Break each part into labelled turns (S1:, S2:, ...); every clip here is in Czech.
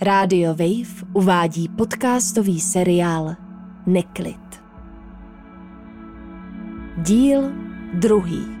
S1: Rádio Wave uvádí podcastový seriál Neklid. Díl druhý.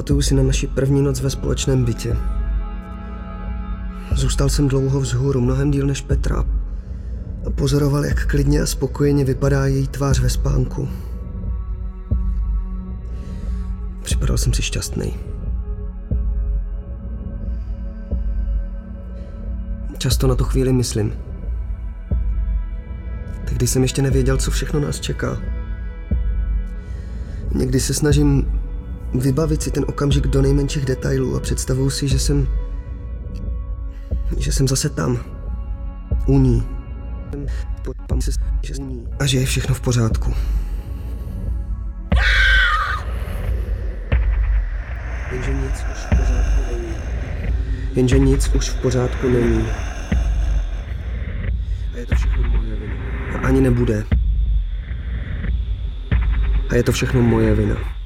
S2: Pamatuju si na naši první noc ve společném bytě. Zůstal jsem dlouho vzhůru, mnohem díl než Petra. A pozoroval, jak klidně a spokojeně vypadá její tvář ve spánku. Připadal jsem si šťastný. Často na tu chvíli myslím. Tehdy jsem ještě nevěděl, co všechno nás čeká. Někdy se snažím vybavit si ten okamžik do nejmenších detailů a představuju si, že jsem... že jsem zase tam. U ní. A že je všechno v pořádku. Jenže nic už v pořádku není. Jenže nic už v pořádku není. A je to všechno moje vina. A ani nebude. A je to všechno moje vina.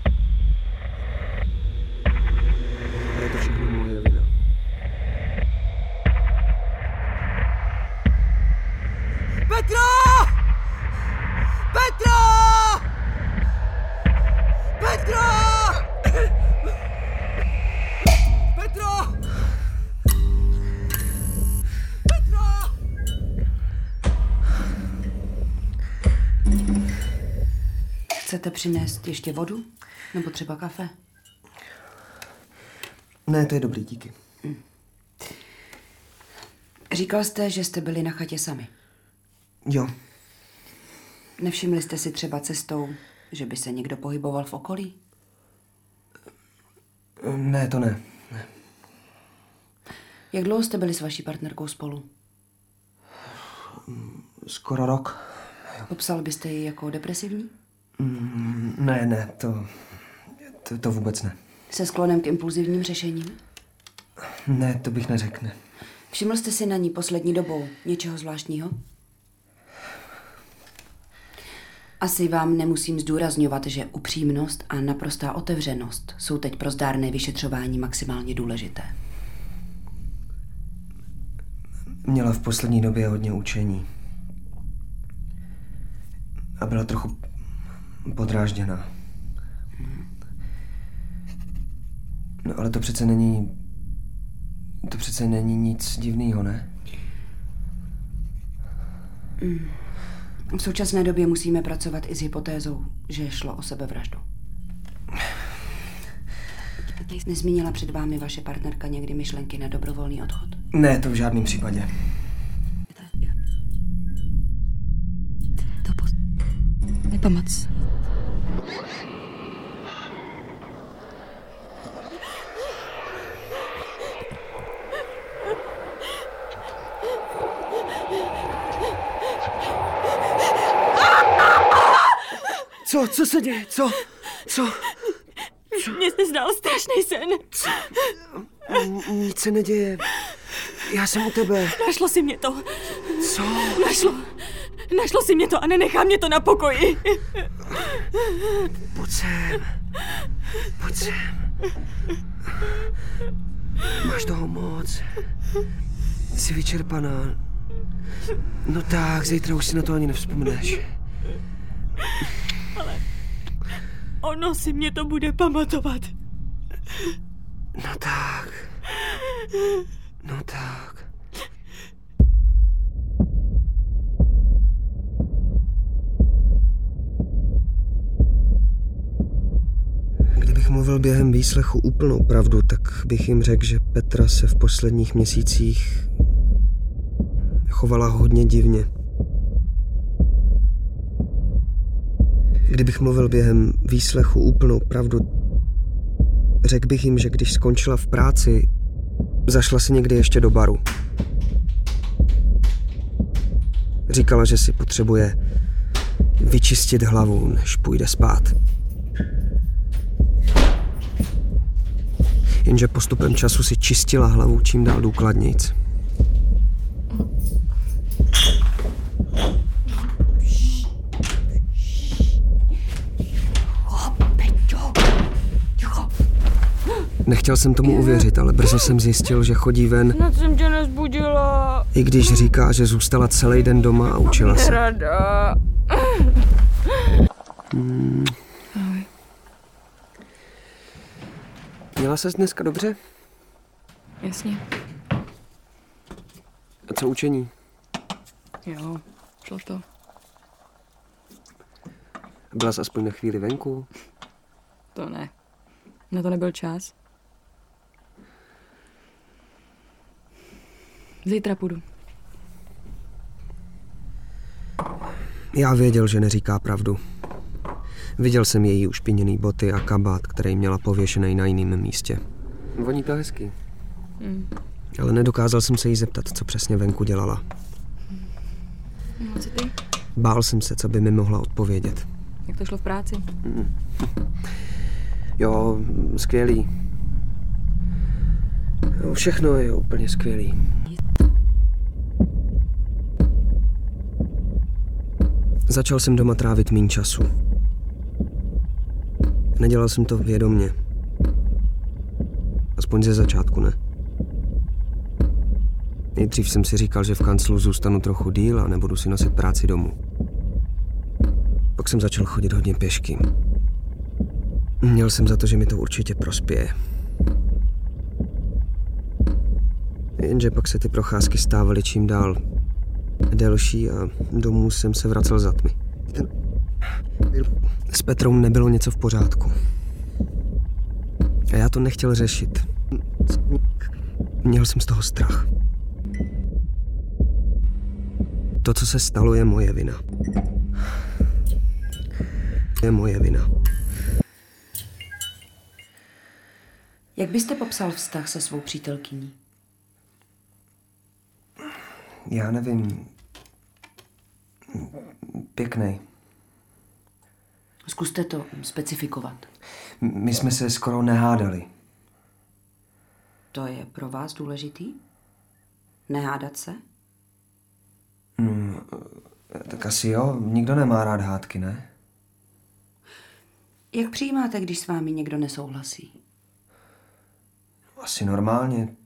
S3: Petro! Petro! Petro!
S4: Chcete přinést ještě vodu? Nebo třeba kafe?
S2: Ne, to je dobrý, díky.
S4: Říkal jste, že jste byli na chatě sami.
S2: Jo,
S4: Nevšimli jste si třeba cestou, že by se někdo pohyboval v okolí?
S2: ne, to ne. ne.
S4: Jak dlouho jste byli s vaší partnerkou spolu?
S2: Skoro rok.
S4: Popsal byste ji jako depresivní?
S2: Mm, Ne, ne, to, to, to vůbec ne.
S4: Se sklonem k impulzivním řešením?
S2: Ne, to bych neřekl, ne.
S4: Všiml jste si na ní poslední dobou něčeho zvláštního? Asi vám nemusím zdůrazňovat, že upřímnost a naprostá otevřenost jsou teď pro zdárné vyšetřování maximálně důležité.
S2: Měla v poslední době hodně učení. A byla trochu podrážděná. No ale to přece není... To přece není nic divného, ne?
S4: V současné době musíme pracovat i s hypotézou, že šlo o sebevraždu. Nezmínila před vámi vaše partnerka někdy myšlenky na dobrovolný odchod?
S2: Ne, to v žádném případě.
S5: To po... Nepomoc.
S2: Co? Co se děje? Co? Co?
S5: Mně se zdál strašný sen.
S2: N- Nic se neděje. Já jsem u tebe.
S5: Našlo si mě to.
S2: Co?
S5: Našlo. Našlo si mě to a nenechá mě to na pokoji.
S2: Pojď sem. Pojď sem. Máš toho moc. Jsi vyčerpaná. No tak, zítra už si na to ani nevzpomeneš.
S5: Ono si mě to bude pamatovat.
S2: No tak. No tak. Kdybych mluvil během výslechu úplnou pravdu, tak bych jim řekl, že Petra se v posledních měsících chovala hodně divně. Kdybych mluvil během výslechu úplnou pravdu, Řekl bych jim, že když skončila v práci, zašla si někdy ještě do baru. Říkala, že si potřebuje vyčistit hlavu, než půjde spát. Jenže postupem času si čistila hlavu čím dál důkladnějc. Nechtěl jsem tomu uvěřit, ale brzo jsem zjistil, že chodí ven,
S5: Snad jsem tě nezbudila.
S2: i když říká, že zůstala celý den doma a učila se.
S5: Rada.
S2: Měla ses dneska dobře?
S5: Jasně.
S2: A co učení?
S5: Jo, šlo to.
S2: Byla jsi aspoň na chvíli venku?
S5: To ne. Na to nebyl čas. Zítra půjdu.
S2: Já věděl, že neříká pravdu. Viděl jsem její ušpiněný boty a kabát, který měla pověšený na jiném místě. Voní to hezky.
S5: Mm.
S2: Ale nedokázal jsem se jí zeptat, co přesně venku dělala.
S5: No, co ty?
S2: Bál jsem se, co by mi mohla odpovědět.
S5: Jak to šlo v práci?
S2: Jo, skvělý. Jo, všechno je úplně skvělý. Začal jsem doma trávit méně času. Nedělal jsem to vědomně. Aspoň ze začátku ne. Nejdřív jsem si říkal, že v kanclu zůstanu trochu díl a nebudu si nosit práci domů. Pak jsem začal chodit hodně pěšky. Měl jsem za to, že mi to určitě prospěje. Jenže pak se ty procházky stávaly čím dál delší a domů jsem se vracel za tmy. Ten... S Petrou nebylo něco v pořádku. A já to nechtěl řešit. Měl jsem z toho strach. To, co se stalo, je moje vina. Je moje vina.
S4: Jak byste popsal vztah se svou přítelkyní?
S2: Já nevím. Pěkný.
S4: Zkuste to specifikovat.
S2: My jsme se skoro nehádali.
S4: To je pro vás důležitý? Nehádat se?
S2: Tak asi jo, nikdo nemá rád hádky, ne?
S4: Jak přijímáte, když s vámi někdo nesouhlasí?
S2: Asi normálně.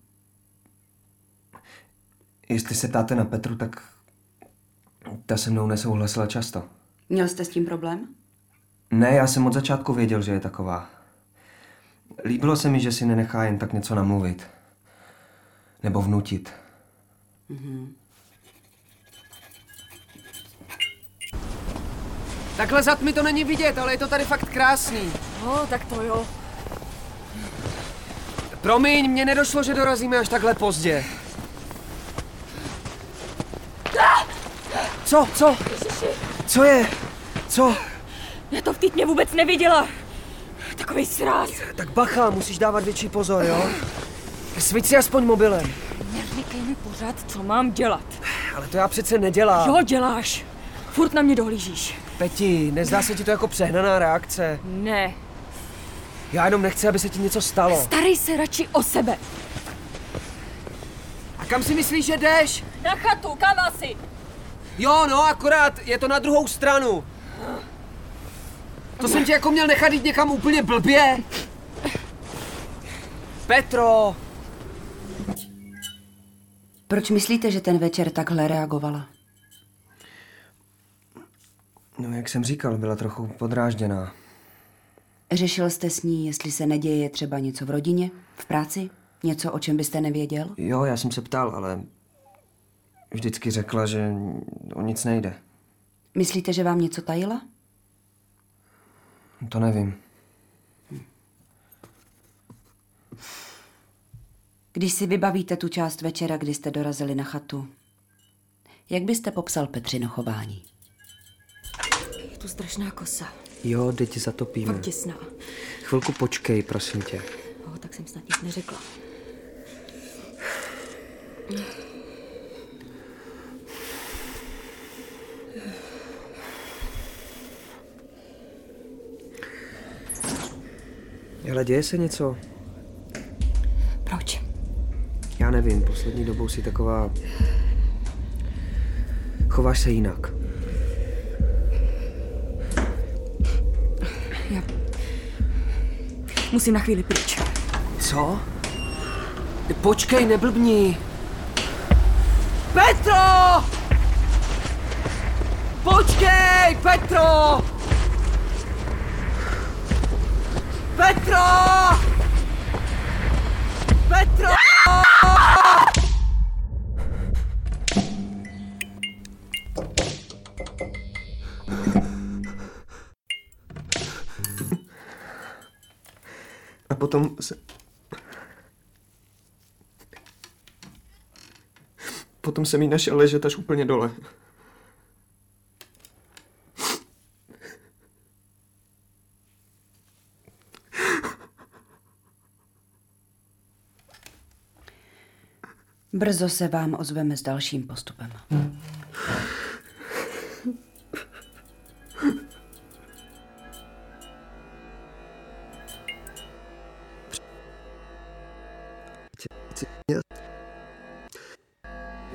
S2: Jestli se ptáte na Petru, tak ta se mnou nesouhlasila často.
S4: Měl jste s tím problém?
S2: Ne, já jsem od začátku věděl, že je taková. Líbilo se mi, že si nenechá jen tak něco namluvit. Nebo vnutit.
S6: Takhle zad mi to není vidět, ale je to tady fakt krásný.
S5: No, tak to jo.
S6: Promiň, mně nedošlo, že dorazíme až takhle pozdě. Co, co?
S2: Co je? Co?
S5: Já to v týdně vůbec neviděla. Takový sráz.
S6: Tak bacha, musíš dávat větší pozor, jo? Sviť si aspoň mobilem.
S5: Neříkej mi pořád, co mám dělat.
S6: Ale to já přece nedělám.
S5: Jo, děláš. Furt na mě dohlížíš.
S6: Peti, nezdá se ti to jako přehnaná reakce?
S5: Ne.
S6: Já jenom nechci, aby se ti něco stalo.
S5: Starej se radši o sebe.
S6: A kam si myslíš, že jdeš?
S5: Na chatu, kam asi?
S6: Jo, no, akorát je to na druhou stranu. To jsem tě jako měl nechat jít někam úplně blbě. Petro,
S4: Proč myslíte, že ten večer takhle reagovala?
S2: No, jak jsem říkal, byla trochu podrážděná.
S4: Řešil jste s ní, jestli se neděje třeba něco v rodině, v práci? Něco, o čem byste nevěděl?
S2: Jo, já jsem se ptal, ale vždycky řekla, že o nic nejde.
S4: Myslíte, že vám něco tajila?
S2: To nevím.
S4: Když si vybavíte tu část večera, kdy jste dorazili na chatu, jak byste popsal Petřino chování?
S5: Je tu strašná kosa.
S2: Jo, teď zatopíme.
S5: Fakt těsná.
S2: Chvilku počkej, prosím tě.
S5: tak jsem snad nic neřekla.
S2: Ale děje se něco?
S5: Proč?
S2: Já nevím, poslední dobou si taková... Chováš se jinak.
S5: Já musím na chvíli pryč.
S6: Co? Počkej, neblbni. Petro! Počkej, Petro! Petro! Petro!
S2: A potom se... Potom jsem jí našel ležet až úplně dole.
S4: Brzo se vám ozveme s dalším postupem.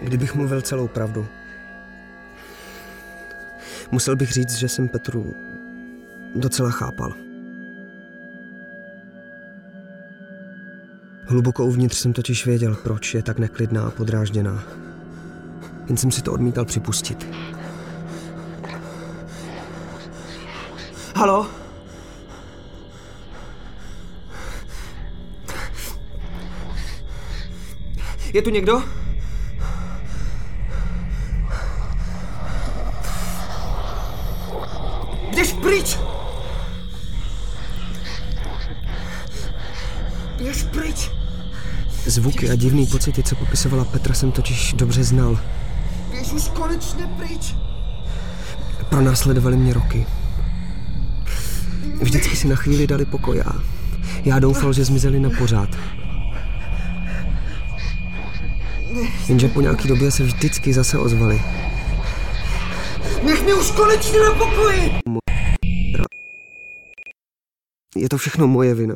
S2: Kdybych mluvil celou pravdu, musel bych říct, že jsem Petru docela chápal. Hluboko uvnitř jsem totiž věděl, proč je tak neklidná a podrážděná. Jen jsem si to odmítal připustit.
S6: Halo? Je tu někdo? Běž pryč! Běž pryč!
S2: Zvuky a divný pocity, co popisovala Petra, jsem totiž dobře znal.
S6: Běž už konečně pryč!
S2: Pronásledovali mě roky. Vždycky si na chvíli dali pokoj a já doufal, že zmizeli na pořád. Jenže po nějaký době se vždycky zase ozvali.
S6: Nech mě už konečně na pokoji!
S2: Je to všechno moje vina.